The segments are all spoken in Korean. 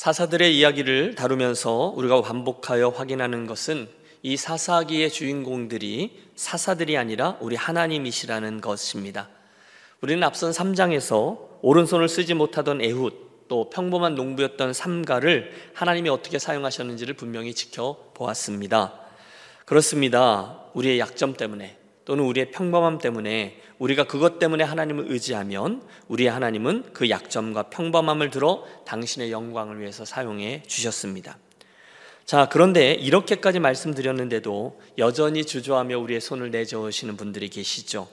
사사들의 이야기를 다루면서 우리가 반복하여 확인하는 것은 이 사사기의 주인공들이 사사들이 아니라 우리 하나님이시라는 것입니다. 우리는 앞선 3장에서 오른손을 쓰지 못하던 에훗 또 평범한 농부였던 삼가를 하나님이 어떻게 사용하셨는지를 분명히 지켜보았습니다. 그렇습니다. 우리의 약점 때문에 또는 우리의 평범함 때문에 우리가 그것 때문에 하나님을 의지하면 우리의 하나님은 그 약점과 평범함을 들어 당신의 영광을 위해서 사용해 주셨습니다. 자, 그런데 이렇게까지 말씀드렸는데도 여전히 주저하며 우리의 손을 내저으시는 분들이 계시죠.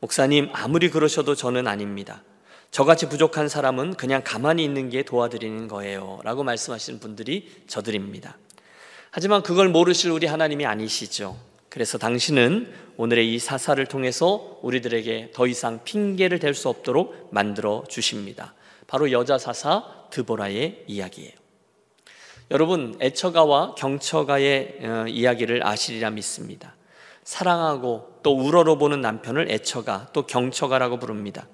목사님, 아무리 그러셔도 저는 아닙니다. 저같이 부족한 사람은 그냥 가만히 있는 게 도와드리는 거예요. 라고 말씀하시는 분들이 저들입니다. 하지만 그걸 모르실 우리 하나님이 아니시죠. 그래서 당신은 오늘의 이 사사를 통해서 우리들에게 더 이상 핑계를 댈 수 없도록 만들어 주십니다. 바로 여자 사사 드보라의 이야기예요. 여러분, 애처가와 경처가의 어, 이야기를 아시리라 믿습니다. 사랑하고 또 우러러보는 남편을 애처가 또 경처가라고 부릅니다.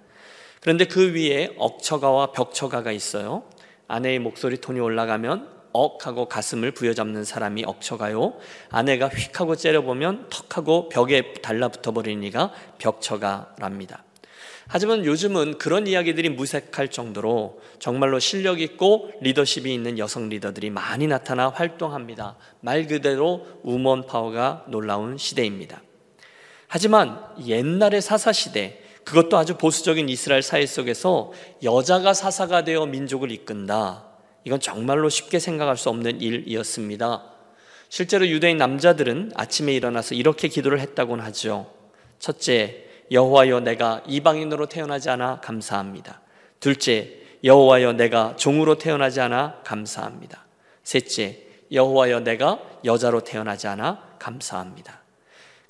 그런데 그 위에 억처가와 벽처가가 있어요. 아내의 목소리 톤이 올라가면 억하고 가슴을 부여잡는 사람이 억처가요. 아내가 휙하고 째려보면 턱하고 벽에 달라붙어 버리는 이가 벽처가랍니다. 하지만 요즘은 그런 이야기들이 무색할 정도로 정말로 실력 있고 리더십이 있는 여성 리더들이 많이 나타나 활동합니다. 말 그대로 우먼 파워가 놀라운 시대입니다. 하지만 옛날의 사사 시대, 그것도 아주 보수적인 이스라엘 사회 속에서 여자가 사사가 되어 민족을 이끈다. 이건 정말로 쉽게 생각할 수 없는 일이었습니다. 실제로 유대인 남자들은 아침에 일어나서 이렇게 기도를 했다고는 하죠. 첫째, 여호와여 내가 이방인으로 태어나지 않아 감사합니다. 둘째, 여호와여 내가 종으로 태어나지 않아 감사합니다. 셋째, 여호와여 내가 여자로 태어나지 않아 감사합니다.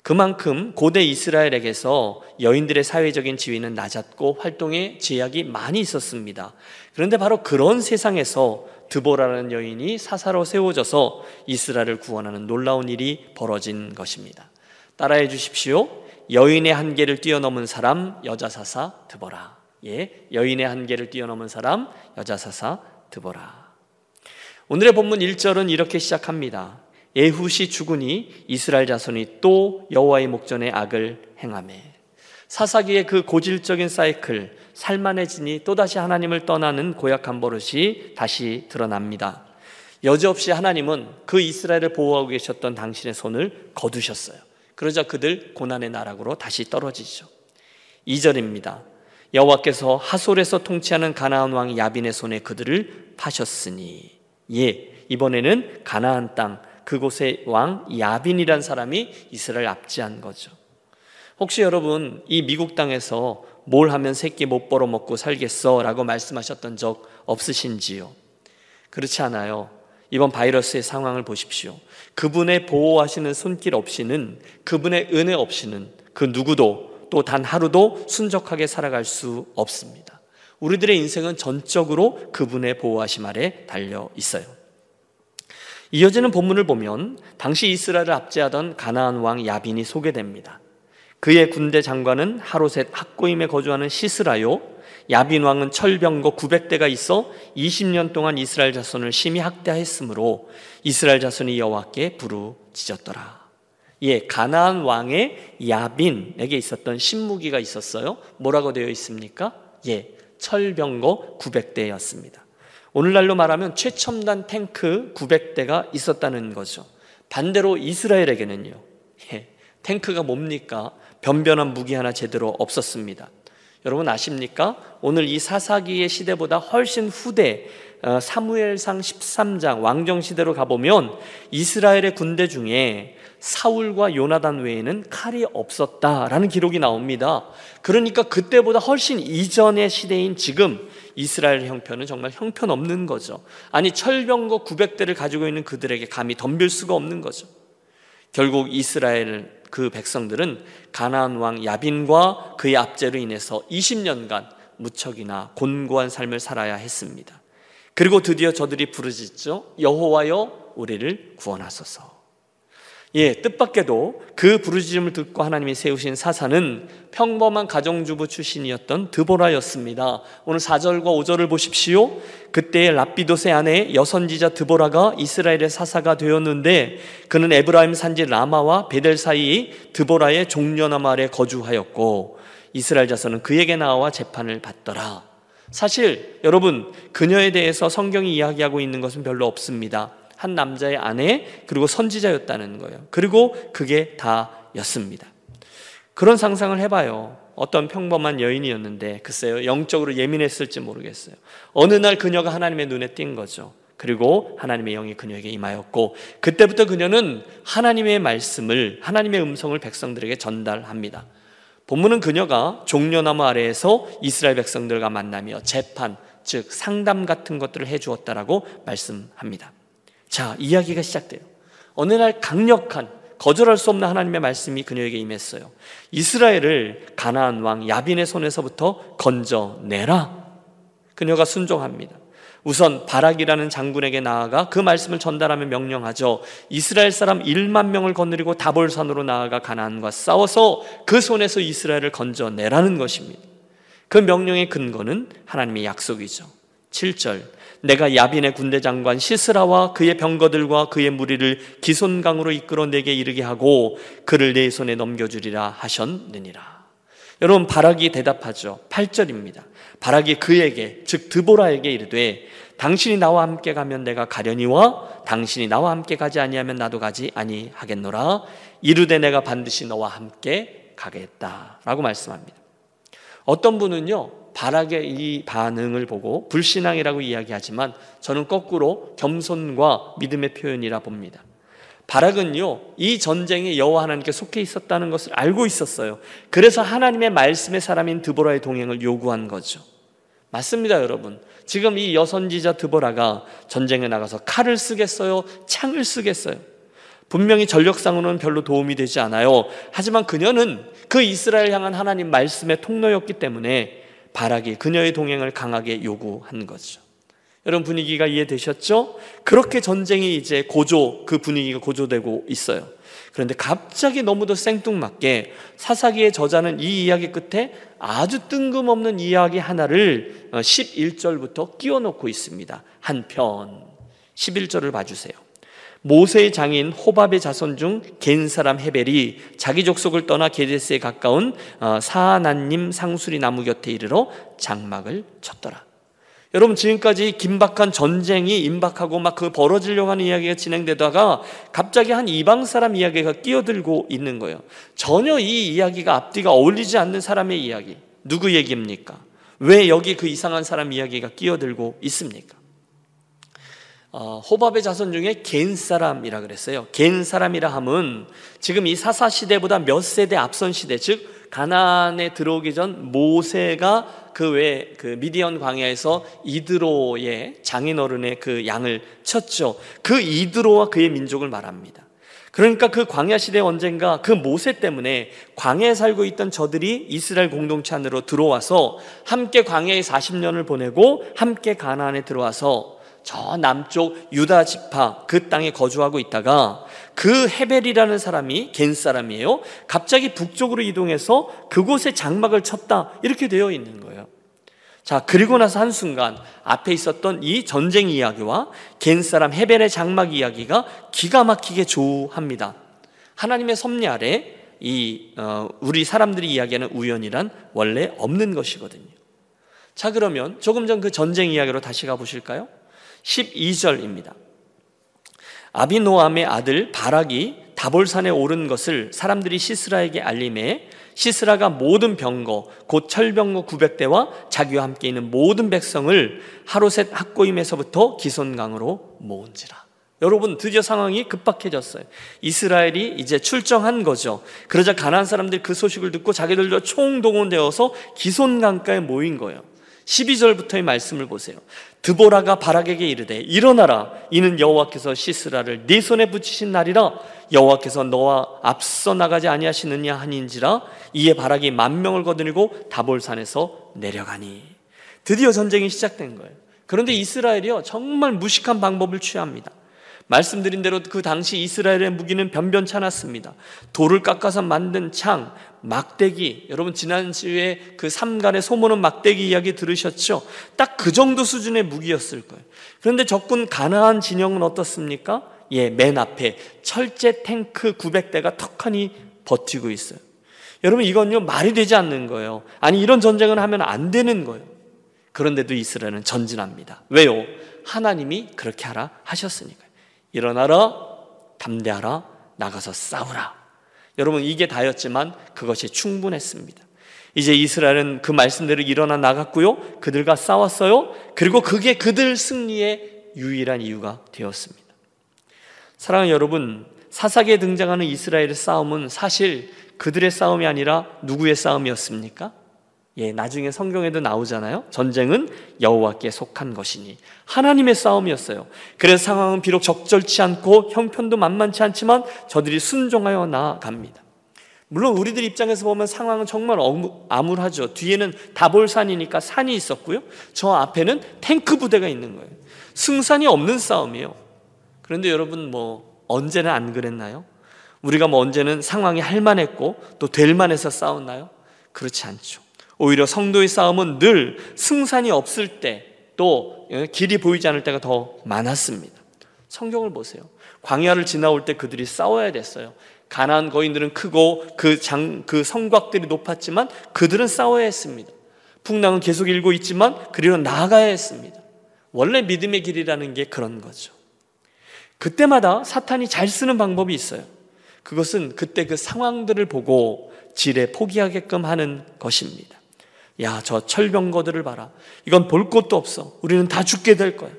그만큼 고대 이스라엘에게서 여인들의 사회적인 지위는 낮았고 활동의 제약이 많이 있었습니다. 그런데 바로 그런 세상에서 드보라는 여인이 사사로 세워져서 이스라엘을 구원하는 놀라운 일이 벌어진 것입니다. 따라해 주십시오. 여인의 한계를 뛰어넘은 사람 여자 사사 드보라. 예, 여인의 한계를 뛰어넘은 사람 여자 사사 드보라. 오늘의 본문 1절은 이렇게 시작합니다. 에훗이 죽으니 이스라엘 자손이 또 여호와의 목전에 악을 행하매 사사기의 그 고질적인 사이클 살만해지니 또다시 하나님을 떠나는 고약한 버릇이 다시 드러납니다. 여지없이 하나님은 그 이스라엘을 보호하고 계셨던 당신의 손을 거두셨어요. 그러자 그들 고난의 나락으로 다시 떨어지죠. 2절입니다. 여호와께서 하솔에서 통치하는 가나안 왕 야빈의 손에 그들을 파셨으니 예 이번에는 가나안 땅 그곳의 왕 야빈이란 사람이 이스라엘 압지한 거죠. 혹시 여러분 이 미국 땅에서 뭘 하면 새끼 못 벌어 먹고 살겠어 라고 말씀하셨던 적 없으신지요? 그렇지 않아요. 이번 바이러스의 상황을 보십시오. 그분의 보호하시는 손길 없이는 그분의 은혜 없이는 그 누구도 또 단 하루도 순적하게 살아갈 수 없습니다. 우리들의 인생은 전적으로 그분의 보호하심 아래 달려 있어요. 이어지는 본문을 보면 당시 이스라엘을 압제하던 가나안 왕 야빈이 소개됩니다. 그의 군대 장관은 하루셋 학고임에 거주하는 시스라요. 야빈 왕은 철병거 900대가 있어 20년 동안 이스라엘 자손을 심히 학대했으므로 이스라엘 자손이 여호와께 부르짖었더라. 예, 가나안 왕의 야빈에게 있었던 신무기가 있었어요. 뭐라고 되어 있습니까? 예, 철병거 900대였습니다. 오늘날로 말하면 최첨단 탱크 900대가 있었다는 거죠. 반대로 이스라엘에게는요. 예, 탱크가 뭡니까? 변변한 무기 하나 제대로 없었습니다. 여러분 아십니까? 오늘 이 사사기의 시대보다 훨씬 후대 어, 사무엘상 13장 왕정 시대로 가보면 이스라엘의 군대 중에 사울과 요나단 외에는 칼이 없었다라는 기록이 나옵니다. 그러니까 그때보다 훨씬 이전의 시대인 지금 이스라엘 형편은 정말 형편없는 거죠. 아니 철병거 900대를 가지고 있는 그들에게 감히 덤빌 수가 없는 거죠. 결국 이스라엘 그 백성들은 가나안 왕 야빈과 그의 압제로 인해서 20년간 무척이나 곤고한 삶을 살아야 했습니다. 그리고 드디어 저들이 부르짖죠. 여호와여 우리를 구원하소서. 예, 뜻밖에도 그 부르짖음을 듣고 하나님이 세우신 사사는 평범한 가정주부 출신이었던 드보라였습니다. 오늘 4절과 5절을 보십시오. 그때 랍비도세 아내 여선지자 드보라가 이스라엘의 사사가 되었는데 그는 에브라임 산지 라마와 베델 사이 드보라의 종려나무 아래 거주하였고 이스라엘 자손은 그에게 나와 재판을 받더라. 사실 여러분 그녀에 대해서 성경이 이야기하고 있는 것은 별로 없습니다. 한 남자의 아내 그리고 선지자였다는 거예요. 그리고 그게 다였습니다. 그런 상상을 해봐요. 어떤 평범한 여인이었는데 글쎄요 영적으로 예민했을지 모르겠어요. 어느 날 그녀가 하나님의 눈에 띈 거죠. 그리고 하나님의 영이 그녀에게 임하였고 그때부터 그녀는 하나님의 말씀을 하나님의 음성을 백성들에게 전달합니다. 본문은 그녀가 종려나무 아래에서 이스라엘 백성들과 만나며 재판 즉 상담 같은 것들을 해 주었다라고 말씀합니다. 자, 이야기가 시작돼요. 어느 날 강력한 거절할 수 없는 하나님의 말씀이 그녀에게 임했어요. 이스라엘을 가나안 왕 야빈의 손에서부터 건져내라. 그녀가 순종합니다. 우선 바락이라는 장군에게 나아가 그 말씀을 전달하며 명령하죠. 이스라엘 사람 1만 명을 거느리고 다볼산으로 나아가 가나안과 싸워서 그 손에서 이스라엘을 건져내라는 것입니다. 그 명령의 근거는 하나님의 약속이죠. 7절 내가 야빈의 군대 장관 시스라와 그의 병거들과 그의 무리를 기손강으로 이끌어 내게 이르게 하고 그를 내 손에 넘겨주리라 하셨느니라. 여러분 바락이 대답하죠. 8절입니다. 바락이 그에게 즉 드보라에게 이르되 당신이 나와 함께 가면 내가 가려니와 당신이 나와 함께 가지 아니하면 나도 가지 아니하겠노라 이르되 내가 반드시 너와 함께 가겠다라고 말씀합니다. 어떤 분은요 바락의 이 반응을 보고 불신앙이라고 이야기하지만 저는 거꾸로 겸손과 믿음의 표현이라 봅니다. 바락은요, 이 전쟁에 여호와 하나님께 속해 있었다는 것을 알고 있었어요. 그래서 하나님의 말씀의 사람인 드보라의 동행을 요구한 거죠. 맞습니다, 여러분. 지금 이 여선지자 드보라가 전쟁에 나가서 칼을 쓰겠어요? 창을 쓰겠어요? 분명히 전력상으로는 별로 도움이 되지 않아요. 하지만 그녀는 그 이스라엘 향한 하나님 말씀의 통로였기 때문에 바락이 그녀의 동행을 강하게 요구한 거죠. 여러분 분위기가 이해되셨죠? 그렇게 전쟁이 이제 고조, 그 분위기가 고조되고 있어요. 그런데 갑자기 너무도 생뚱맞게 사사기의 저자는 이 이야기 끝에 아주 뜬금없는 이야기 하나를 11절부터 어, 끼워 넣고 있습니다. 한편 11절을 봐 주세요. 모세의 장인 호밥의 자손 중 겐 사람 헤벨이 자기 족속을 떠나 게데스에 가까운 어, 사하나님 상수리 나무 곁에 이르러 장막을 쳤더라. 여러분 지금까지 긴박한 전쟁이 임박하고 막 그 벌어지려고 하는 이야기가 진행되다가 갑자기 한 이방 사람 이야기가 끼어들고 있는 거예요. 전혀 이 이야기가 앞뒤가 어울리지 않는 사람의 이야기. 누구 얘기입니까? 왜 여기 그 이상한 사람 이야기가 끼어들고 있습니까? 어, 호밥의 자손 중에 겐 사람이라 그랬어요. 겐 사람이라 함은 지금 이 사사 시대보다 몇 세대 앞선 시대, 즉 가나안에 들어오기 전 모세가 그외그 미디언 광야에서 이드로의 장인어른의 그 양을 쳤죠. 그 이드로와 그의 민족을 말합니다. 그러니까 그 광야 시대 언젠가 그 모세 때문에 광야에 살고 있던 저들이 이스라엘 공동체 안으로 들어와서 함께 광야에 40년을 보내고 함께 가나안에 들어와서 저 남쪽 유다 지파 그 땅에 거주하고 있다가 그 헤벨이라는 사람이 겐 사람이에요. 갑자기 북쪽으로 이동해서 그곳에 장막을 쳤다. 이렇게 되어 있는 거예요. 자, 그리고 나서 한순간 앞에 있었던 이 전쟁 이야기와 겐 사람 헤벨의 장막 이야기가 기가 막히게 조합니다. 하나님의 섭리 아래 이 어, 우리 사람들이 이야기하는 우연이란 원래 없는 것이거든요. 자, 그러면 조금 전 그 전쟁 이야기로 다시 가 보실까요? 12절입니다. 아비노암의 아들 바락이 다볼산에 오른 것을 사람들이 시스라에게 알림해 시스라가 모든 병거 곧 철병거 900대와 자기와 함께 있는 모든 백성을 하루셋 학고임에서부터 기손강으로 모은지라. 여러분 드디어 상황이 급박해졌어요. 이스라엘이 이제 출정한 거죠. 그러자 가난안 사람들이 그 소식을 듣고 자기들도 총동원되어서 기손강가에 모인 거예요. 12절부터의 말씀을 보세요. 드보라가 바락에게 이르되 일어나라 이는 여호와께서 시스라를 네 손에 붙이신 날이라 여호와께서 너와 앞서 나가지 아니하시느냐 하니인지라 이에 바락이 만 명을 거느리고 다볼산에서 내려가니 드디어 전쟁이 시작된 거예요. 그런데 이스라엘이요 정말 무식한 방법을 취합니다. 말씀드린 대로 그 당시 이스라엘의 무기는 변변치 않았습니다. 돌을 깎아서 만든 창, 막대기, 여러분 지난주에 그 삼간의 소모는 막대기 이야기 들으셨죠? 딱 그 정도 수준의 무기였을 거예요. 그런데 적군 가나안 진영은 어떻습니까? 예, 맨 앞에 철제 탱크 900대가 턱하니 버티고 있어요. 여러분 이건요 말이 되지 않는 거예요. 아니 이런 전쟁을 하면 안 되는 거예요. 그런데도 이스라엘은 전진합니다. 왜요? 하나님이 그렇게 하라 하셨으니까요. 일어나라, 담대하라, 나가서 싸우라. 여러분 이게 다였지만 그것이 충분했습니다. 이제 이스라엘은 그 말씀대로 일어나 나갔고요. 그들과 싸웠어요. 그리고 그게 그들 승리의 유일한 이유가 되었습니다. 사랑하는 여러분, 사사기에 등장하는 이스라엘의 싸움은 사실 그들의 싸움이 아니라 누구의 싸움이었습니까? 예, 나중에 성경에도 나오잖아요. 전쟁은 여호와께 속한 것이니 하나님의 싸움이었어요. 그래서 상황은 비록 적절치 않고 형편도 만만치 않지만 저들이 순종하여 나아갑니다. 물론 우리들 입장에서 보면 상황은 정말 암울하죠. 뒤에는 다볼산이니까 산이 있었고요. 저 앞에는 탱크 부대가 있는 거예요. 승산이 없는 싸움이에요. 그런데 여러분 뭐 언제는 안 그랬나요? 우리가 뭐 언제는 상황이 할만했고 또 될만해서 싸웠나요? 그렇지 않죠. 오히려 성도의 싸움은 늘 승산이 없을 때 또 길이 보이지 않을 때가 더 많았습니다. 성경을 보세요. 광야를 지나올 때 그들이 싸워야 됐어요. 가나안 거인들은 크고 그 장, 그 성곽들이 높았지만 그들은 싸워야 했습니다. 풍랑은 계속 일고 있지만 그리로 나아가야 했습니다. 원래 믿음의 길이라는 게 그런 거죠. 그때마다 사탄이 잘 쓰는 방법이 있어요. 그것은 그때 그 상황들을 보고 지레 포기하게끔 하는 것입니다. 야, 저 철병거들을 봐라. 이건 볼 것도 없어. 우리는 다 죽게 될 거야.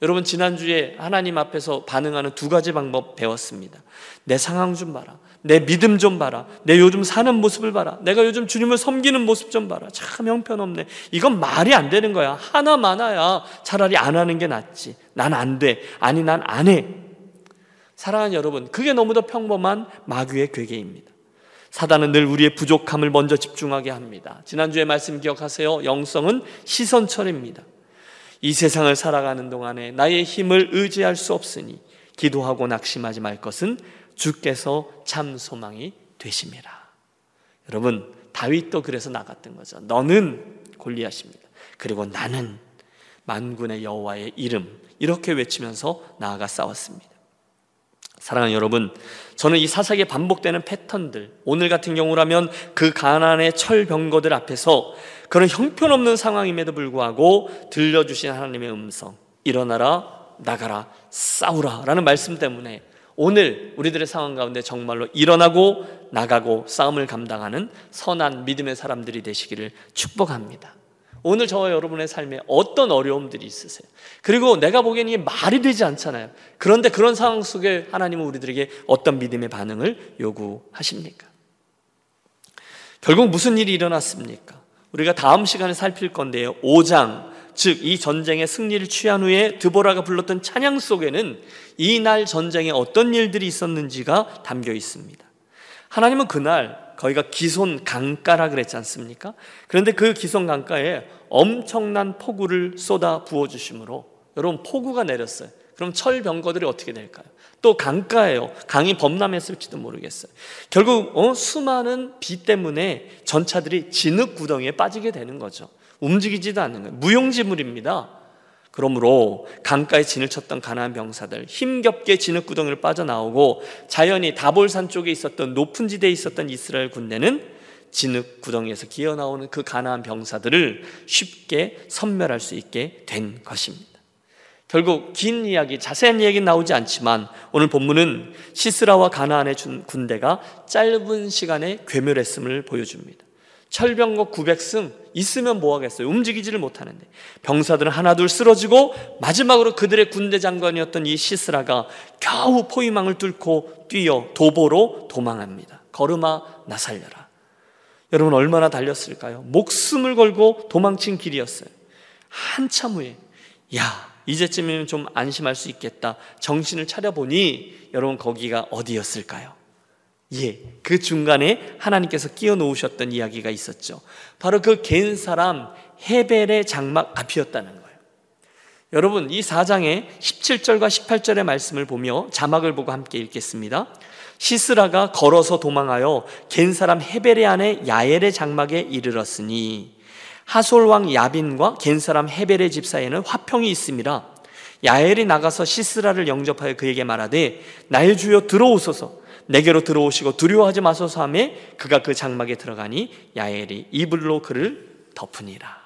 여러분, 지난주에 하나님 앞에서 반응하는 두 가지 방법 배웠습니다. 내 상황 좀 봐라. 내 믿음 좀 봐라. 내 요즘 사는 모습을 봐라. 내가 요즘 주님을 섬기는 모습 좀 봐라. 참 형편없네. 이건 말이 안 되는 거야. 하나 많아야 차라리 안 하는 게 낫지. 난 안 돼. 아니, 난 안 해. 사랑하는 여러분, 그게 너무도 평범한 마귀의 괴계입니다. 사단은 늘 우리의 부족함을 먼저 집중하게 합니다. 지난주에 말씀 기억하세요. 영성은 시선철입니다. 이 세상을 살아가는 동안에 나의 힘을 의지할 수 없으니 기도하고 낙심하지 말 것은 주께서 참 소망이 되심이라. 여러분, 다윗도 그래서 나갔던 거죠. 너는 골리앗입니다. 그리고 나는 만군의 여호와의 이름 이렇게 외치면서 나아가 싸웠습니다. 사랑하는 여러분, 저는 이 사사기에 반복되는 패턴들, 오늘 같은 경우라면 그 가난의 철병거들 앞에서 그런 형편없는 상황임에도 불구하고 들려주신 하나님의 음성, 일어나라, 나가라, 싸우라 라는 말씀 때문에 오늘 우리들의 상황 가운데 정말로 일어나고 나가고 싸움을 감당하는 선한 믿음의 사람들이 되시기를 축복합니다. 오늘 저와 여러분의 삶에 어떤 어려움들이 있으세요? 그리고 내가 보기엔 이게 말이 되지 않잖아요. 그런데 그런 상황 속에 하나님은 우리들에게 어떤 믿음의 반응을 요구하십니까? 결국 무슨 일이 일어났습니까? 우리가 다음 시간에 살필 건데요. 5장, 즉 이 전쟁의 승리를 취한 후에 드보라가 불렀던 찬양 속에는 이날 전쟁에 어떤 일들이 있었는지가 담겨 있습니다. 하나님은 그날 거기가 기손 강가라 그랬지 않습니까? 그런데 그 기손 강가에 엄청난 폭우를 쏟아 부어 주심으로 여러분 폭우가 내렸어요. 그럼 철병거들이 어떻게 될까요? 또 강가예요. 강이 범람했을지도 모르겠어요. 결국 어, 수많은 비 때문에 전차들이 진흙 구덩이에 빠지게 되는 거죠. 움직이지도 않는 거예요. 무용지물입니다. 그러므로 강가에 진을 쳤던 가나안 병사들 힘겹게 진흙구덩이를 빠져나오고 자연히 다볼산 쪽에 있었던 높은 지대에 있었던 이스라엘 군대는 진흙구덩이에서 기어나오는 그 가나안 병사들을 쉽게 섬멸할 수 있게 된 것입니다. 결국 긴 이야기, 자세한 이야기는 나오지 않지만 오늘 본문은 시스라와 가나안의 군대가 짧은 시간에 괴멸했음을 보여줍니다. 철병거 900승 있으면 뭐 하겠어요? 움직이지를 못하는데 병사들은 하나둘 쓰러지고 마지막으로 그들의 군대 장관이었던 이 시스라가 겨우 포위망을 뚫고 뛰어 도보로 도망합니다. 걸음아 나 살려라. 여러분 얼마나 달렸을까요? 목숨을 걸고 도망친 길이었어요. 한참 후에 야 이제쯤이면 좀 안심할 수 있겠다. 정신을 차려보니 여러분 거기가 어디였을까요? 예, 그 중간에 하나님께서 끼워 놓으셨던 이야기가 있었죠. 바로 그 갠 사람 헤벨의 장막 앞이었다는 거예요. 여러분 이 4장의 17절과 18절의 말씀을 보며 자막을 보고 함께 읽겠습니다. 시스라가 걸어서 도망하여 겐 사람 헤벨의 아내 야엘의 장막에 이르렀으니 하솔 왕 야빈과 겐 사람 헤벨의 집 사이에는 화평이 있음이라 야엘이 나가서 시스라를 영접하여 그에게 말하되 나의 주여 들어오소서 내게로 들어오시고 두려워하지 마소서 하며 그가 그 장막에 들어가니 야엘이 이불로 그를 덮으니라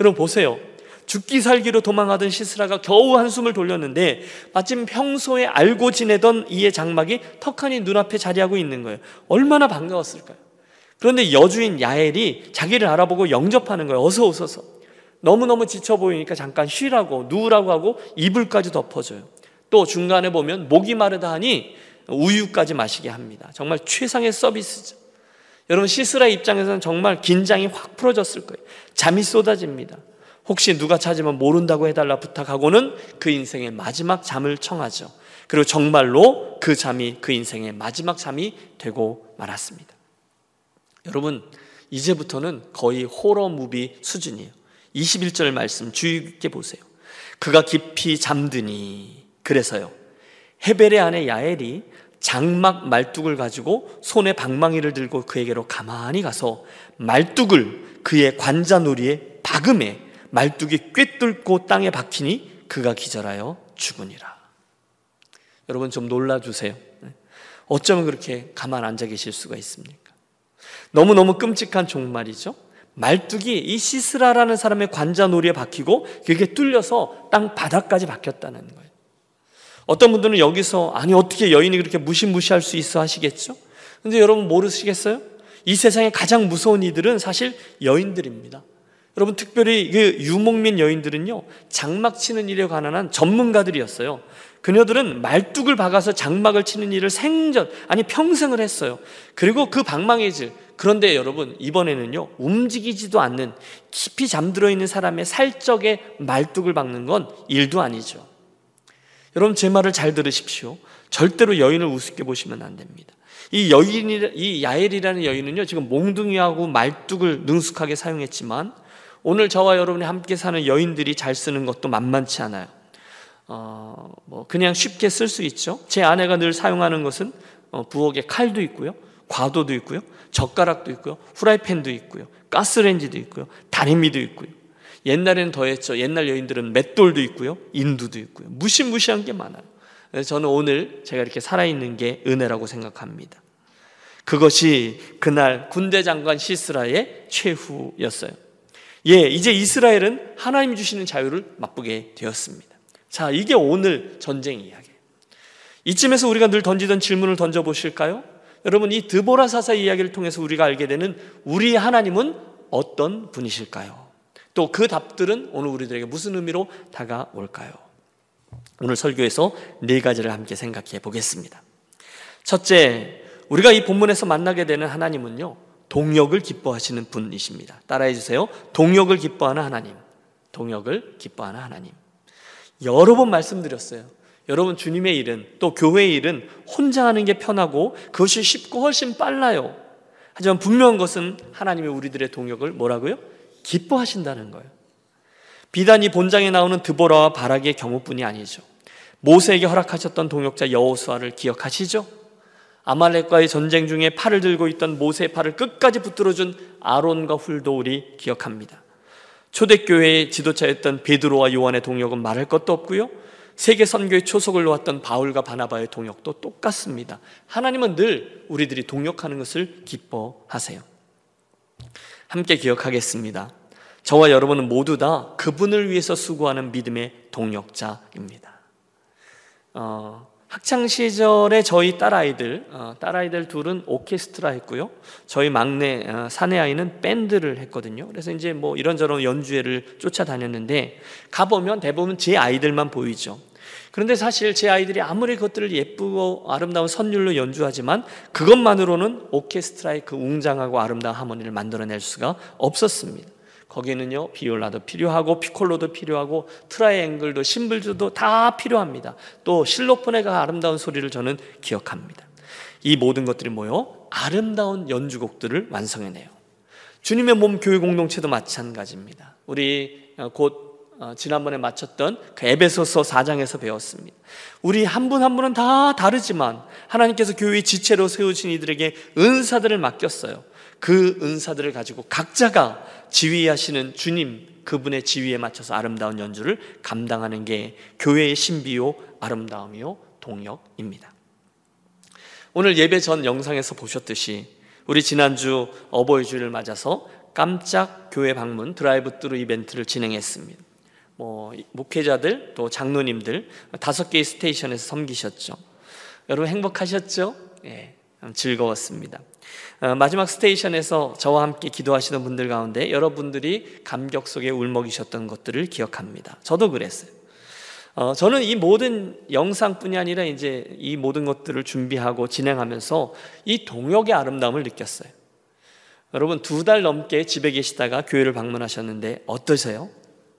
여러분 보세요 죽기 살기로 도망하던 시스라가 겨우 한숨을 돌렸는데 마침 평소에 알고 지내던 이의 장막이 턱하니 눈앞에 자리하고 있는 거예요. 얼마나 반가웠을까요? 그런데 여주인 야엘이 자기를 알아보고 영접하는 거예요. 어서 오소서. 너무너무 지쳐 보이니까 잠깐 쉬라고 누우라고 하고 이불까지 덮어줘요. 또 중간에 보면 목이 마르다 하니 우유까지 마시게 합니다. 정말 최상의 서비스죠. 여러분 시스라 입장에서는 정말 긴장이 확 풀어졌을 거예요. 잠이 쏟아집니다. 혹시 누가 찾으면 모른다고 해달라 부탁하고는 그 인생의 마지막 잠을 청하죠. 그리고 정말로 그 잠이 그 인생의 마지막 잠이 되고 말았습니다. 여러분, 이제부터는 거의 호러 무비 수준이에요. 21절 말씀 주의 깊게 보세요. 그가 깊이 잠드니 그래서요. 헤벨의 아내 야엘이 장막 말뚝을 가지고 손에 방망이를 들고 그에게로 가만히 가서 말뚝을 그의 관자놀이에 박음에 말뚝이 꿰뚫고 땅에 박히니 그가 기절하여 죽으니라. 여러분 좀 놀라주세요. 어쩌면 그렇게 가만 앉아 계실 수가 있습니까? 너무너무 끔찍한 종말이죠. 말뚝이 이 시스라라는 사람의 관자놀이에 박히고 그게 뚫려서 땅 바닥까지 박혔다는 거예요. 어떤 분들은 여기서 아니 어떻게 여인이 그렇게 무시무시할 수 있어 하시겠죠? 근데 여러분 모르시겠어요? 이 세상에 가장 무서운 이들은 사실 여인들입니다. 여러분 특별히 그 유목민 여인들은요 장막 치는 일에 관한 전문가들이었어요. 그녀들은 말뚝을 박아서 장막을 치는 일을 생전 아니 평생을 했어요. 그리고 그 방망이 질 그런데 여러분 이번에는요 움직이지도 않는 깊이 잠들어 있는 사람의 살적에 말뚝을 박는 건 일도 아니죠. 여러분 제 말을 잘 들으십시오. 절대로 여인을 우습게 보시면 안 됩니다. 이 여인이 이 야엘이라는 여인은요 지금 몽둥이하고 말뚝을 능숙하게 사용했지만 오늘 저와 여러분이 함께 사는 여인들이 잘 쓰는 것도 만만치 않아요. 어, 뭐 그냥 쉽게 쓸 수 있죠. 제 아내가 늘 사용하는 것은 어, 부엌에 칼도 있고요, 과도도 있고요, 젓가락도 있고요, 후라이팬도 있고요, 가스레인지도 있고요, 다리미도 있고요. 옛날에는 더했죠. 옛날 여인들은 맷돌도 있고요, 인두도 있고요. 무시무시한 게 많아요. 저는 오늘 제가 이렇게 살아있는 게 은혜라고 생각합니다. 그것이 그날 군대 장관 시스라의 최후였어요. 예, 이제 이스라엘은 하나님 주시는 자유를 맛보게 되었습니다. 자, 이게 오늘 전쟁 이야기예요. 이쯤에서 우리가 늘 던지던 질문을 던져 보실까요? 여러분, 이 드보라 사사 이야기를 통해서 우리가 알게 되는 우리 하나님은 어떤 분이실까요? 또 그 답들은 오늘 우리들에게 무슨 의미로 다가올까요? 오늘 설교에서 네 가지를 함께 생각해 보겠습니다. 첫째, 우리가 이 본문에서 만나게 되는 하나님은요, 동역을 기뻐하시는 분이십니다. 따라해 주세요. 동역을 기뻐하는 하나님. 동역을 기뻐하는 하나님. 여러 번 말씀드렸어요. 여러분 주님의 일은 또 교회의 일은 혼자 하는 게 편하고 그것이 쉽고 훨씬 빨라요. 하지만 분명한 것은 하나님이 우리들의 동역을 뭐라고요? 기뻐하신다는 거예요. 비단 이 본장에 나오는 드보라와 바락의 경우뿐이 아니죠. 모세에게 허락하셨던 동역자 여호수아를 기억하시죠? 아말렉과의 전쟁 중에 팔을 들고 있던 모세의 팔을 끝까지 붙들어준 아론과 훌도 우리 기억합니다. 초대교회의 지도자였던 베드로와 요한의 동역은 말할 것도 없고요. 세계 선교의 초석을 놓았던 바울과 바나바의 동역도 똑같습니다. 하나님은 늘 우리들이 동역하는 것을 기뻐하세요. 함께 기억하겠습니다. 저와 여러분은 모두 다 그분을 위해서 수고하는 믿음의 동역자입니다. 어, 학창 시절에 저희 딸아이들, 어, 딸아이들 둘은 오케스트라 했고요. 저희 막내 어, 사내 아이는 밴드를 했거든요. 그래서 이제 뭐 이런저런 연주회를 쫓아다녔는데 가보면 대부분 제 아이들만 보이죠. 그런데 사실 제 아이들이 아무리 그것들을 예쁘고 아름다운 선율로 연주하지만 그것만으로는 오케스트라의 그 웅장하고 아름다운 하모니를 만들어낼 수가 없었습니다. 거기는요 비올라도 필요하고 피콜로도 필요하고 트라이앵글도 심벌즈도 다 필요합니다. 또 실로폰의 아름다운 소리를 저는 기억합니다. 이 모든 것들이 뭐요? 아름다운 연주곡들을 완성해내요. 주님의 몸 교회 공동체도 마찬가지입니다. 우리 곧 어, 지난번에 마쳤던 그 에베소서 4장에서 배웠습니다. 우리 한 분 한 분은 다 다르지만 하나님께서 교회 지체로 세우신 이들에게 은사들을 맡겼어요. 그 은사들을 가지고 각자가 지휘하시는 주님 그분의 지위에 맞춰서 아름다운 연주를 감당하는 게 교회의 신비요 아름다움이요 동력입니다. 오늘 예배 전 영상에서 보셨듯이 우리 지난주 어버이 주를 맞아서 깜짝 교회 방문 드라이브 뚜루 이벤트를 진행했습니다. 뭐 목회자들 또 장로님들 다섯 개의 스테이션에서 섬기셨죠. 여러분 행복하셨죠? 예, 즐거웠습니다. 어, 마지막 스테이션에서 저와 함께 기도하시는 분들 가운데 여러분들이 감격 속에 울먹이셨던 것들을 기억합니다. 저도 그랬어요. 어, 저는 이 모든 영상뿐이 아니라 이제 이 모든 것들을 준비하고 진행하면서 이 동역의 아름다움을 느꼈어요. 여러분 두 달 넘게 집에 계시다가 교회를 방문하셨는데 어떠세요?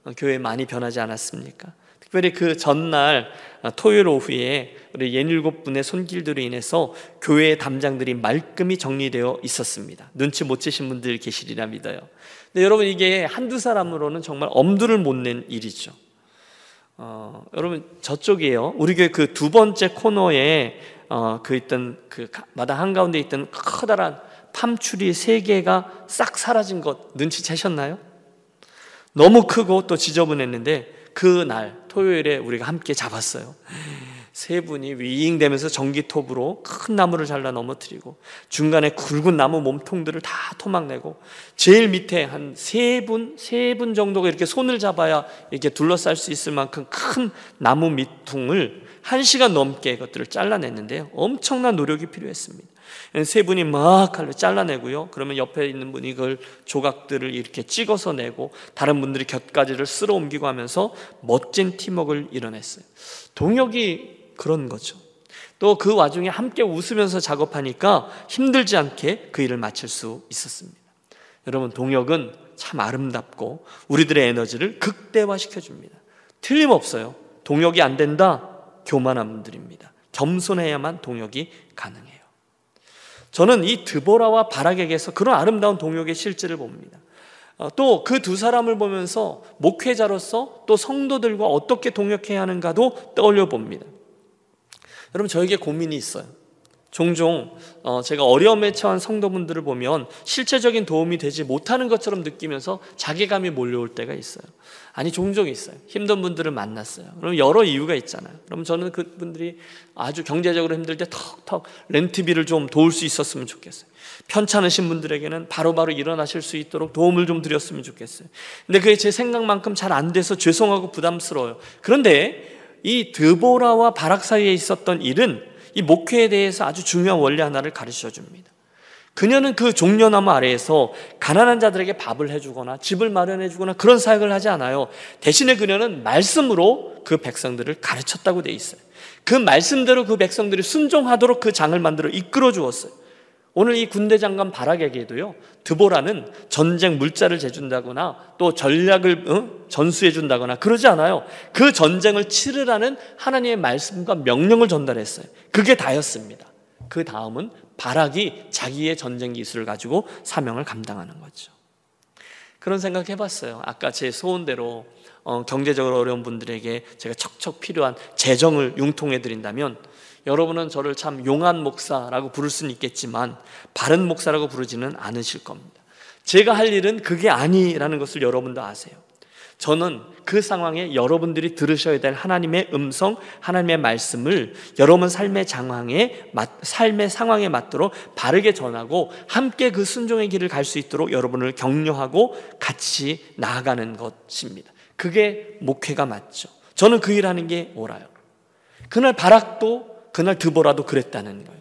어, 교회 많이 변하지 않았습니까? 특별히 그 전날 어, 토요일 오후에 우리 예닐곱 분의 손길들로 인해서 교회의 담장들이 말끔히 정리되어 있었습니다. 눈치 못 채신 분들 계시리라 믿어요. 근데 여러분 이게 한두 사람으로는 정말 엄두를 못 낸 일이죠. 어, 여러분 저쪽이에요. 우리 교회 그 두 번째 코너에 어, 그 있던 그 마당 한 가운데 있던 커다란 팜추리 세 개가 싹 사라진 것 눈치채셨나요? 너무 크고 또 지저분했는데 그 날 토요일에 우리가 함께 잡았어요. 세 분이 윙되면서 전기톱으로 큰 나무를 잘라 넘어뜨리고 중간에 굵은 나무 몸통들을 다 토막내고 제일 밑에 한 세 분, 세 분 정도가 이렇게 손을 잡아야 이렇게 둘러쌀 수 있을 만큼 큰 나무 밑퉁을 한 시간 넘게 그것들을 잘라냈는데요. 엄청난 노력이 필요했습니다. 세 분이 막 칼로 잘라내고요. 그러면 옆에 있는 분이 그걸 조각들을 이렇게 찍어서 내고 다른 분들이 곁가지를 쓸어 옮기고 하면서 멋진 팀워크를 이뤄냈어요. 동역이 그런 거죠. 또 그 와중에 함께 웃으면서 작업하니까 힘들지 않게 그 일을 마칠 수 있었습니다. 여러분, 동역은 참 아름답고 우리들의 에너지를 극대화시켜 줍니다. 틀림없어요. 동역이 안 된다? 교만한 분들입니다. 겸손해야만 동역이 가능해요. 저는 이 드보라와 바락에게서 그런 아름다운 동역의 실질을 봅니다. 어, 또그 두 사람을 보면서 목회자로서 또 성도들과 어떻게 동역해야 하는가도 떠올려 봅니다. 여러분 저에게 고민이 있어요. 종종 어, 제가 어려움에 처한 성도분들을 보면 실체적인 도움이 되지 못하는 것처럼 느끼면서 자괴감이 몰려올 때가 있어요. 아니 종종 있어요. 힘든 분들을 만났어요. 그럼 여러 이유가 있잖아요. 그럼 저는 그분들이 아주 경제적으로 힘들 때 턱턱 렌트비를 좀 도울 수 있었으면 좋겠어요. 편찮으신 분들에게는 바로바로 바로 일어나실 수 있도록 도움을 좀 드렸으면 좋겠어요. 근데 그게 제 생각만큼 잘 안 돼서 죄송하고 부담스러워요. 그런데 이 드보라와 바락 사이에 있었던 일은 이 목회에 대해서 아주 중요한 원리 하나를 가르쳐 줍니다. 그녀는 그 종려나무 아래에서 가난한 자들에게 밥을 해주거나 집을 마련해주거나 그런 사역을 하지 않아요. 대신에 그녀는 말씀으로 그 백성들을 가르쳤다고 돼 있어요. 그 말씀대로 그 백성들이 순종하도록 그 장을 만들어 이끌어 주었어요. 오늘 이 군대 장관 바락에게도요, 드보라는 전쟁 물자를 재준다거나 또 전략을 어? 전수해 준다거나 그러지 않아요. 그 전쟁을 치르라는 하나님의 말씀과 명령을 전달했어요. 그게 다였습니다. 그 다음은 바락이 자기의 전쟁 기술을 가지고 사명을 감당하는 거죠. 그런 생각 해봤어요. 아까 제 소원대로 어, 경제적으로 어려운 분들에게 제가 척척 필요한 재정을 융통해 드린다면 여러분은 저를 참 용한 목사라고 부를 수는 있겠지만 바른 목사라고 부르지는 않으실 겁니다. 제가 할 일은 그게 아니라는 것을 여러분도 아세요. 저는 그 상황에 여러분들이 들으셔야 될 하나님의 음성, 하나님의 말씀을 여러분 삶의 장황에 삶의 상황에 맞도록 바르게 전하고 함께 그 순종의 길을 갈 수 있도록 여러분을 격려하고 같이 나아가는 것입니다. 그게 목회가 맞죠. 저는 그 일하는 게 옳아요. 그날 바락도 그날 드보라도 그랬다는 거예요.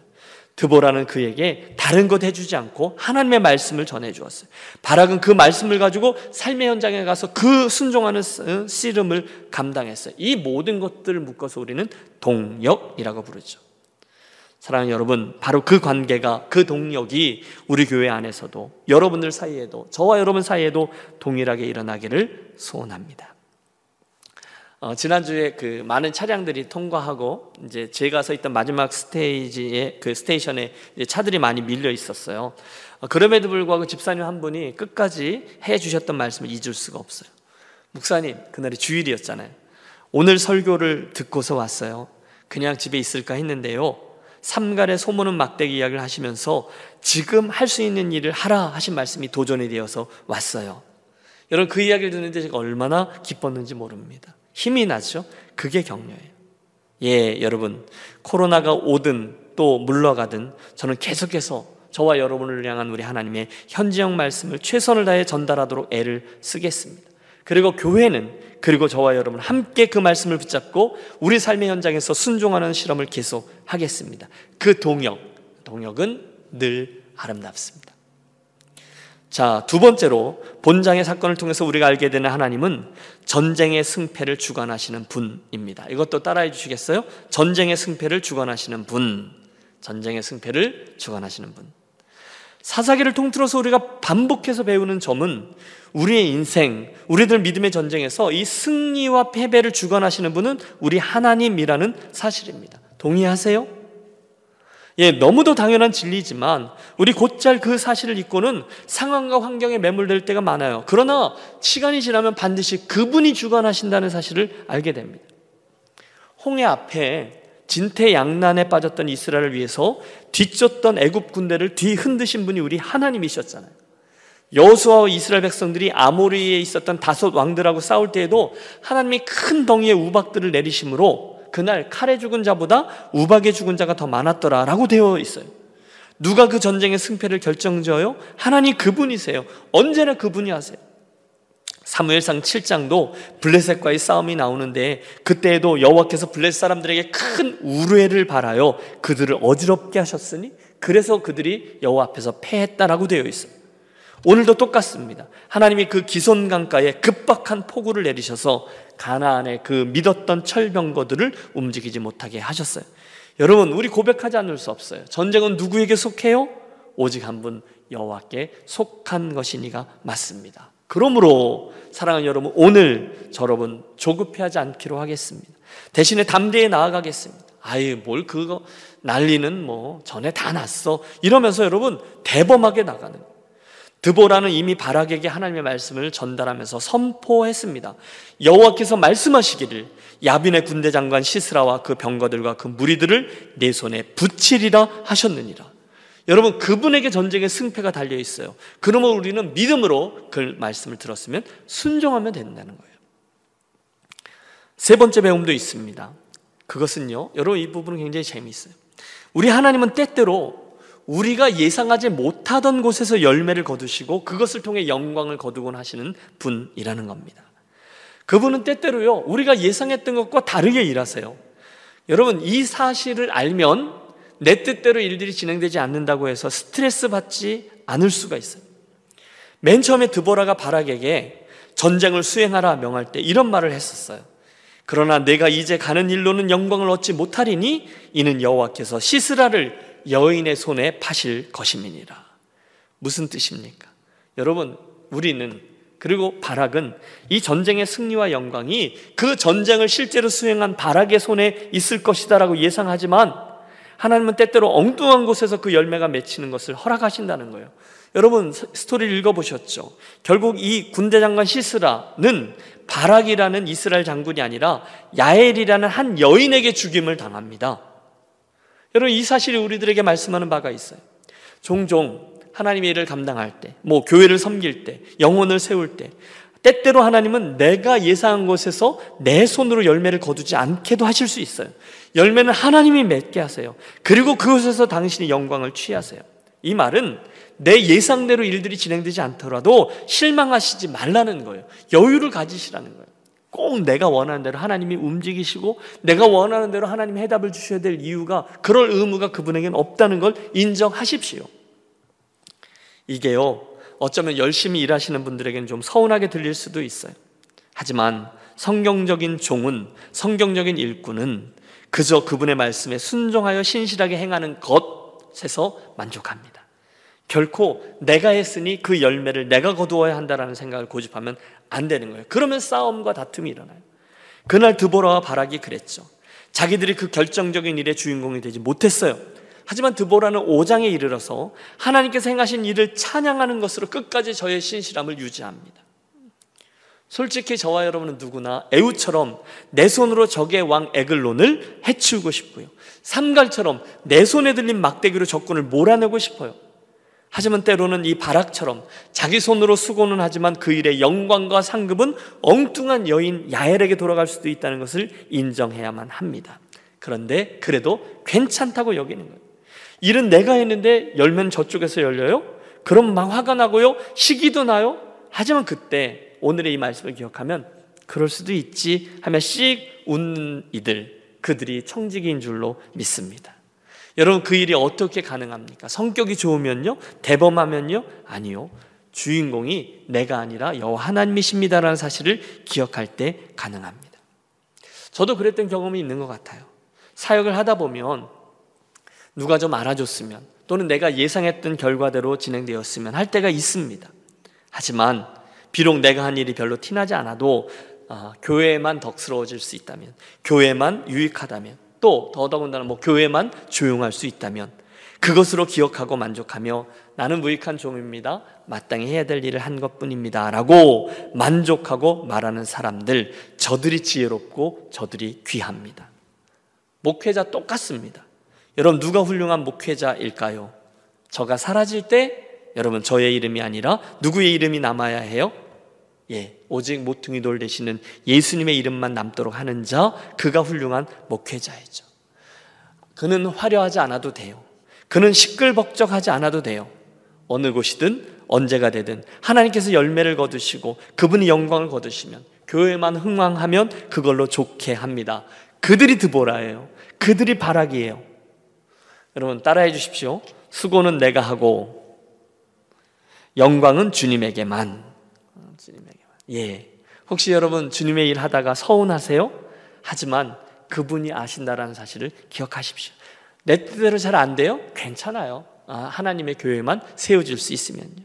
드보라는 그에게 다른 것 해주지 않고 하나님의 말씀을 전해 주었어요. 바락은 그 말씀을 가지고 삶의 현장에 가서 그 순종하는 씨름을 감당했어요. 이 모든 것들을 묶어서 우리는 동역이라고 부르죠. 사랑하는 여러분, 바로 그 관계가 그 동력이 우리 교회 안에서도 여러분들 사이에도 저와 여러분 사이에도 동일하게 일어나기를 소원합니다. 어, 지난주에 그 많은 차량들이 통과하고 이제 제가 서 있던 마지막 스테이지에 그 스테이션에 차들이 많이 밀려 있었어요. 어, 그럼에도 불구하고 집사님 한 분이 끝까지 해 주셨던 말씀을 잊을 수가 없어요. 목사님, 그날이 주일이었잖아요. 오늘 설교를 듣고서 왔어요. 그냥 집에 있을까 했는데요. 삼갈의 소문은 막대기 이야기를 하시면서 지금 할 수 있는 일을 하라 하신 말씀이 도전이 되어서 왔어요. 여러분 그 이야기를 듣는데 제가 얼마나 기뻤는지 모릅니다. 힘이 나죠? 그게 격려예요. 예, 여러분. 코로나가 오든 또 물러가든 저는 계속해서 저와 여러분을 향한 우리 하나님의 현지형 말씀을 최선을 다해 전달하도록 애를 쓰겠습니다. 그리고 교회는 그리고 저와 여러분 함께 그 말씀을 붙잡고 우리 삶의 현장에서 순종하는 실험을 계속 하겠습니다. 그 동역, 동역은 늘 아름답습니다. 자, 두 번째로 본장의 사건을 통해서 우리가 알게 되는 하나님은 전쟁의 승패를 주관하시는 분입니다. 이것도 따라해 주시겠어요? 전쟁의 승패를 주관하시는 분. 전쟁의 승패를 주관하시는 분. 사사기를 통틀어서 우리가 반복해서 배우는 점은 우리의 인생, 우리들 믿음의 전쟁에서 이 승리와 패배를 주관하시는 분은 우리 하나님이라는 사실입니다. 동의하세요? 예, 너무도 당연한 진리지만 우리 곧잘 그 사실을 잊고는 상황과 환경에 매몰될 때가 많아요. 그러나 시간이 지나면 반드시 그분이 주관하신다는 사실을 알게 됩니다. 홍해 앞에 진퇴양난에 빠졌던 이스라엘을 위해서 뒤쫓던 애굽 군대를 뒤흔드신 분이 우리 하나님이셨잖아요. 여호수아와 이스라엘 백성들이 아모리에 있었던 다섯 왕들하고 싸울 때에도 하나님이 큰 덩이의 우박들을 내리심으로 그날 칼에 죽은 자보다 우박에 죽은 자가 더 많았더라라고 되어 있어요. 누가 그 전쟁의 승패를 결정져요? 하나님 그분이세요. 언제나 그분이 하세요. 사무엘상 7장도 블레셋과의 싸움이 나오는데 그때에도 여호와께서 블레셋 사람들에게 큰 우뢰를 발하여 그들을 어지럽게 하셨으니 그래서 그들이 여호와 앞에서 패했다라고 되어 있어요. 오늘도 똑같습니다. 하나님이 그 기손 강가에 급박한 폭우를 내리셔서 가나안의 그 믿었던 철병거들을 움직이지 못하게 하셨어요. 여러분, 우리 고백하지 않을 수 없어요. 전쟁은 누구에게 속해요? 오직 한 분 여호와께 속한 것이니가 맞습니다. 그러므로 사랑하는 여러분, 오늘 저 여러분 조급해하지 않기로 하겠습니다. 대신에 담대히 나아가겠습니다. 아유, 뭘 그거 난리는 뭐 전에 다 났어. 이러면서 여러분 대범하게 나가는 드보라는 이미 바락에게 하나님의 말씀을 전달하면서 선포했습니다. 여호와께서 말씀하시기를 야빈의 군대 장관 시스라와 그 병거들과 그 무리들을 내 손에 붙이리라 하셨느니라. 여러분 그분에게 전쟁의 승패가 달려 있어요. 그러면 우리는 믿음으로 그 말씀을 들었으면 순종하면 된다는 거예요. 세 번째 배움도 있습니다. 그것은요. 여러분 이 부분은 굉장히 재미있어요. 우리 하나님은 때때로 우리가 예상하지 못하던 곳에서 열매를 거두시고 그것을 통해 영광을 거두곤 하시는 분이라는 겁니다. 그분은 때때로요, 우리가 예상했던 것과 다르게 일하세요. 여러분, 이 사실을 알면 내 뜻대로 일들이 진행되지 않는다고 해서 스트레스 받지 않을 수가 있어요. 맨 처음에 드보라가 바락에게 전쟁을 수행하라 명할 때 이런 말을 했었어요. 그러나 내가 이제 가는 일로는 영광을 얻지 못하리니 이는 여호와께서 시스라를 여인의 손에 파실 것임이니라. 무슨 뜻입니까? 여러분, 우리는 그리고 바락은 이 전쟁의 승리와 영광이 그 전쟁을 실제로 수행한 바락의 손에 있을 것이다라고 예상하지만 하나님은 때때로 엉뚱한 곳에서 그 열매가 맺히는 것을 허락하신다는 거예요. 여러분 스토리를 읽어보셨죠? 결국 이 군대 장관 시스라는 바락이라는 이스라엘 장군이 아니라 야엘이라는 한 여인에게 죽임을 당합니다. 여러분 이 사실이 우리들에게 말씀하는 바가 있어요. 종종 하나님의 일을 감당할 때, 뭐 교회를 섬길 때, 영혼을 세울 때, 때때로 하나님은 내가 예상한 곳에서 내 손으로 열매를 거두지 않게도 하실 수 있어요. 열매는 하나님이 맺게 하세요. 그리고 그곳에서 당신이 영광을 취하세요. 이 말은 내 예상대로 일들이 진행되지 않더라도 실망하시지 말라는 거예요. 여유를 가지시라는 거예요. 꼭 내가 원하는 대로 하나님이 움직이시고 내가 원하는 대로 하나님이 해답을 주셔야 될 이유가 그럴 의무가 그분에게는 없다는 걸 인정하십시오. 이게요, 어쩌면 열심히 일하시는 분들에게는 좀 서운하게 들릴 수도 있어요. 하지만 성경적인 종은, 성경적인 일꾼은 그저 그분의 말씀에 순종하여 신실하게 행하는 것에서 만족합니다. 결코 내가 했으니 그 열매를 내가 거두어야 한다라는 생각을 고집하면 안 되는 거예요. 그러면 싸움과 다툼이 일어나요. 그날 드보라와 바락이 그랬죠. 자기들이 그 결정적인 일의 주인공이 되지 못했어요. 하지만 드보라는 5장에 이르러서 하나님께서 행하신 일을 찬양하는 것으로 끝까지 저의 신실함을 유지합니다. 솔직히 저와 여러분은 누구나 애우처럼 내 손으로 적의 왕 에글론을 해치우고 싶고요. 삼갈처럼 내 손에 들린 막대기로 적군을 몰아내고 싶어요. 하지만 때로는 이 바락처럼 자기 손으로 수고는 하지만 그 일의 영광과 상급은 엉뚱한 여인 야엘에게 돌아갈 수도 있다는 것을 인정해야만 합니다. 그런데 그래도 괜찮다고 여기는 거예요. 일은 내가 했는데 열면 저쪽에서 열려요? 그럼 막 화가 나고요. 시기도 나요. 하지만 그때 오늘의 이 말씀을 기억하면 그럴 수도 있지 하며 씩 웃는 이들 그들이 청지기인 줄로 믿습니다. 여러분 그 일이 어떻게 가능합니까? 성격이 좋으면요? 대범하면요? 아니요. 주인공이 내가 아니라 여호와 하나님이십니다라는 사실을 기억할 때 가능합니다. 저도 그랬던 경험이 있는 것 같아요. 사역을 하다 보면 누가 좀 알아줬으면 또는 내가 예상했던 결과대로 진행되었으면 할 때가 있습니다. 하지만 비록 내가 한 일이 별로 티나지 않아도 아, 교회만 덕스러워질 수 있다면, 교회만 유익하다면, 또 더더군다나 뭐 교회만 조용할 수 있다면 그것으로 기억하고 만족하며 나는 무익한 종입니다. 마땅히 해야 될 일을 한 것뿐입니다. 라고 만족하고 말하는 사람들, 저들이 지혜롭고 저들이 귀합니다. 목회자 똑같습니다. 여러분, 누가 훌륭한 목회자일까요? 저가 사라질 때 여러분, 저의 이름이 아니라 누구의 이름이 남아야 해요? 예, 오직 모퉁이 돌 되시는 예수님의 이름만 남도록 하는 자, 그가 훌륭한 목회자이죠. 그는 화려하지 않아도 돼요. 그는 시끌벅적하지 않아도 돼요. 어느 곳이든 언제가 되든 하나님께서 열매를 거두시고 그분이 영광을 거두시면 교회만 흥왕하면 그걸로 좋게 합니다. 그들이 드보라예요. 그들이 바락이에요. 여러분 따라해 주십시오. 수고는 내가 하고 영광은 주님에게만. 예. 혹시 여러분 주님의 일 하다가 서운하세요? 하지만 그분이 아신다라는 사실을 기억하십시오. 내 뜻대로 잘 안 돼요? 괜찮아요. 아, 하나님의 교회만 세워질 수 있으면요.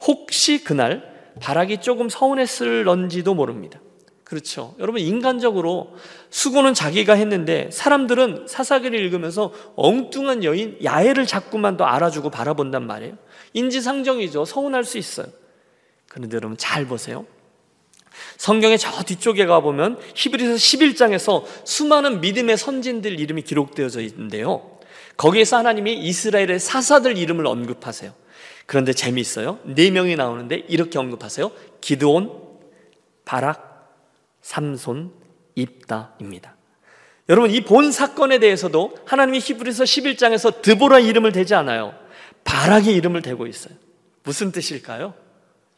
혹시 그날 바락이 조금 서운했을런지도 모릅니다. 그렇죠. 여러분, 인간적으로 수고는 자기가 했는데 사람들은 사사기를 읽으면서 엉뚱한 여인 야해를 자꾸만 더 알아주고 바라본단 말이에요. 인지상정이죠. 서운할 수 있어요. 그런데 여러분 잘 보세요. 성경의 저 뒤쪽에 가보면 히브리서 11장에서 수많은 믿음의 선진들 이름이 기록되어져 있는데요. 거기에서 하나님이 이스라엘의 사사들 이름을 언급하세요. 그런데 재미있어요. 네 명이 나오는데 이렇게 언급하세요. 기드온, 바락, 삼손, 입다입니다. 여러분 이 본 사건에 대해서도 하나님이 히브리서 11장에서 드보라 이름을 대지 않아요. 바락의 이름을 대고 있어요. 무슨 뜻일까요?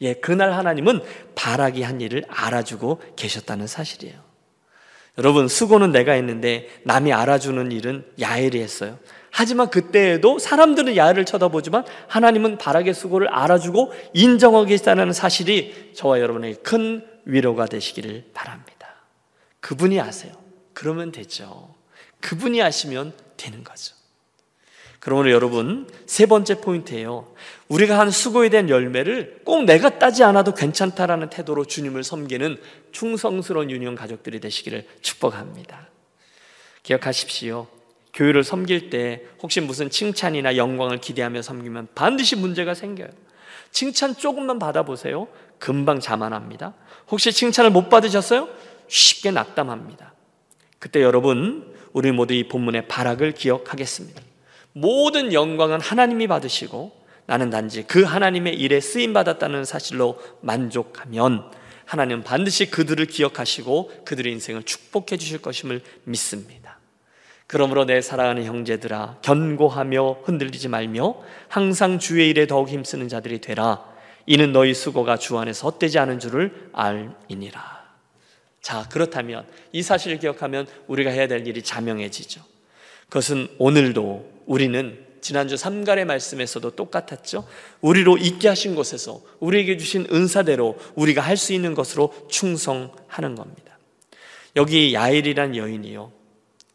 예, 그날 하나님은 바락이 한 일을 알아주고 계셨다는 사실이에요. 여러분 수고는 내가 했는데 남이 알아주는 일은 야엘이 했어요. 하지만 그때에도 사람들은 야엘을 쳐다보지만 하나님은 바락의 수고를 알아주고 인정하고 계시다는 사실이 저와 여러분에게 큰 위로가 되시기를 바랍니다. 그분이 아세요. 그러면 되죠. 그분이 아시면 되는 거죠. 그러므로 여러분, 세 번째 포인트예요. 우리가 한 수고에 대한 열매를 꼭 내가 따지 않아도 괜찮다라는 태도로 주님을 섬기는 충성스러운 유니온 가족들이 되시기를 축복합니다. 기억하십시오. 교회를 섬길 때 혹시 무슨 칭찬이나 영광을 기대하며 섬기면 반드시 문제가 생겨요. 칭찬 조금만 받아보세요. 금방 자만합니다. 혹시 칭찬을 못 받으셨어요? 쉽게 낙담합니다. 그때 여러분, 우리 모두 이 본문의 발악을 기억하겠습니다. 모든 영광은 하나님이 받으시고 나는 단지 그 하나님의 일에 쓰임 받았다는 사실로 만족하면 하나님은 반드시 그들을 기억하시고 그들의 인생을 축복해 주실 것임을 믿습니다. 그러므로 내 사랑하는 형제들아 견고하며 흔들리지 말며 항상 주의 일에 더욱 힘쓰는 자들이 되라. 이는 너희 수고가 주 안에서 헛되지 않은 줄을 알이니라. 자, 그렇다면 이 사실을 기억하면 우리가 해야 될 일이 자명해지죠. 그것은 오늘도 우리는 지난주 삼갈의 말씀에서도 똑같았죠. 우리로 있게 하신 곳에서 우리에게 주신 은사대로 우리가 할 수 있는 것으로 충성하는 겁니다. 여기 야일이란 여인이요.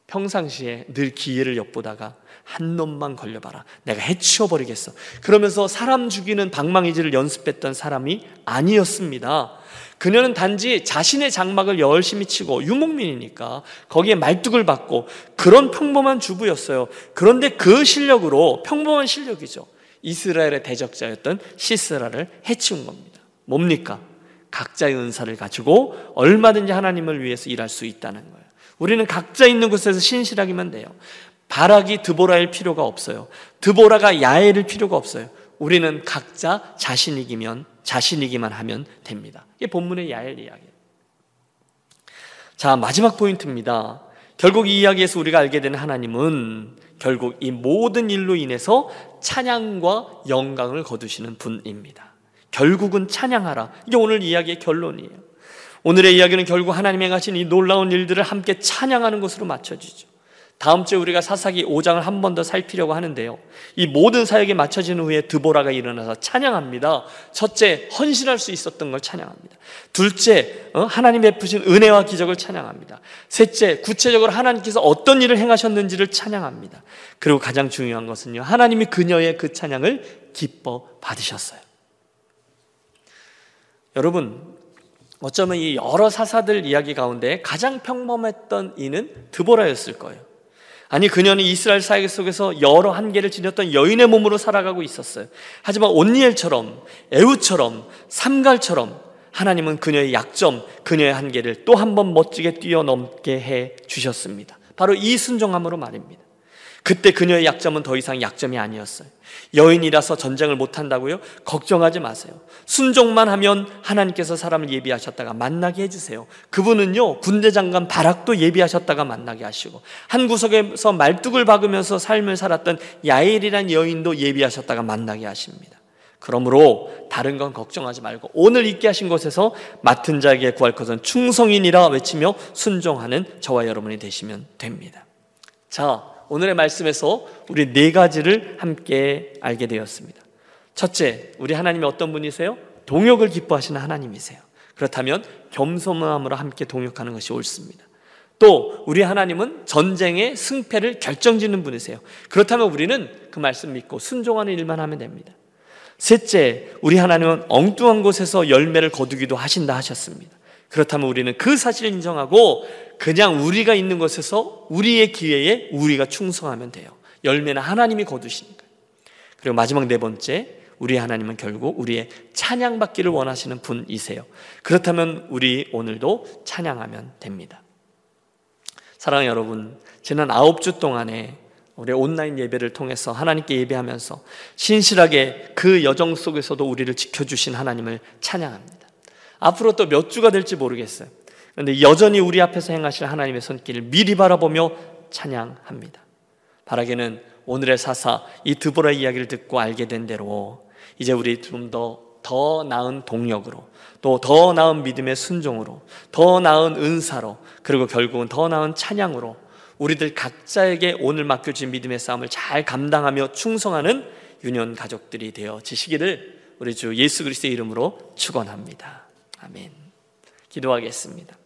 평상시에 늘 기회를 엿보다가 한 놈만 걸려봐라. 내가 해치워 버리겠어. 그러면서 사람 죽이는 방망이질을 연습했던 사람이 아니었습니다. 그녀는 단지 자신의 장막을 열심히 치고 유목민이니까 거기에 말뚝을 받고 그런 평범한 주부였어요. 그런데 그 실력으로 평범한 실력이죠. 이스라엘의 대적자였던 시스라를 해치운 겁니다. 뭡니까? 각자의 은사를 가지고 얼마든지 하나님을 위해서 일할 수 있다는 거예요. 우리는 각자 있는 곳에서 신실하기만 돼요. 바락이 드보라일 필요가 없어요. 드보라가 야엘일 필요가 없어요. 우리는 각자 자신이기면 자신이기만 하면 됩니다. 이게 본문의 야엘 이야기예요. 자, 마지막 포인트입니다. 결국 이 이야기에서 우리가 알게 되는 하나님은 결국 이 모든 일로 인해서 찬양과 영광을 거두시는 분입니다. 결국은 찬양하라. 이게 오늘 이야기의 결론이에요. 오늘의 이야기는 결국 하나님의 가신 이 놀라운 일들을 함께 찬양하는 것으로 맞춰지죠. 다음 주에 우리가 사사기 5장을 한 번 더 살피려고 하는데요. 이 모든 사역이 맞춰진 후에 드보라가 일어나서 찬양합니다. 첫째, 헌신할 수 있었던 걸 찬양합니다. 둘째, 어, 하나님 베푸신 은혜와 기적을 찬양합니다. 셋째, 구체적으로 하나님께서 어떤 일을 행하셨는지를 찬양합니다. 그리고 가장 중요한 것은요. 하나님이 그녀의 그 찬양을 기뻐 받으셨어요. 여러분, 어쩌면 이 여러 사사들 이야기 가운데 가장 평범했던 이는 드보라였을 거예요. 아니 그녀는 이스라엘 사회 속에서 여러 한계를 지녔던 여인의 몸으로 살아가고 있었어요. 하지만 온니엘처럼 에우처럼 삼갈처럼 하나님은 그녀의 약점, 그녀의 한계를 또 한 번 멋지게 뛰어넘게 해 주셨습니다. 바로 이 순종함으로 말입니다. 그때 그녀의 약점은 더 이상 약점이 아니었어요. 여인이라서 전쟁을 못한다고요? 걱정하지 마세요. 순종만 하면 하나님께서 사람을 예비하셨다가 만나게 해주세요. 그분은요, 군대 장관 바락도 예비하셨다가 만나게 하시고, 한 구석에서 말뚝을 박으면서 삶을 살았던 야엘이란 여인도 예비하셨다가 만나게 하십니다. 그러므로 다른 건 걱정하지 말고 오늘 있게 하신 곳에서 맡은 자에게 구할 것은 충성인이라 외치며 순종하는 저와 여러분이 되시면 됩니다. 자, 오늘의 말씀에서 우리 네 가지를 함께 알게 되었습니다. 첫째, 우리 하나님이 어떤 분이세요? 동역을 기뻐하시는 하나님이세요. 그렇다면 겸손함으로 함께 동역하는 것이 옳습니다. 또 우리 하나님은 전쟁의 승패를 결정짓는 분이세요. 그렇다면 우리는 그 말씀 믿고 순종하는 일만 하면 됩니다. 셋째, 우리 하나님은 엉뚱한 곳에서 열매를 거두기도 하신다 하셨습니다. 그렇다면 우리는 그 사실을 인정하고 그냥 우리가 있는 곳에서 우리의 기회에 우리가 충성하면 돼요. 열매는 하나님이 거두시니까. 그리고 마지막 네 번째, 우리 하나님은 결국 우리의 찬양받기를 원하시는 분이세요. 그렇다면 우리 오늘도 찬양하면 됩니다. 사랑하는 여러분, 지난 아홉 주 동안에 우리 온라인 예배를 통해서 하나님께 예배하면서 신실하게 그 여정 속에서도 우리를 지켜주신 하나님을 찬양합니다. 앞으로 또 몇 주가 될지 모르겠어요. 그런데 여전히 우리 앞에서 행하실 하나님의 손길을 미리 바라보며 찬양합니다. 바라기는 오늘의 사사 이 드보라 이야기를 듣고 알게 된 대로 이제 우리 좀더더 나은 동력으로 또 더 나은 믿음의 순종으로 더 나은 은사로 그리고 결국은 더 나은 찬양으로 우리들 각자에게 오늘 맡겨진 믿음의 싸움을 잘 감당하며 충성하는 유년 가족들이 되어 지시기를 우리 주 예수 그리스도의 이름으로 축원합니다. 아멘. 기도하겠습니다.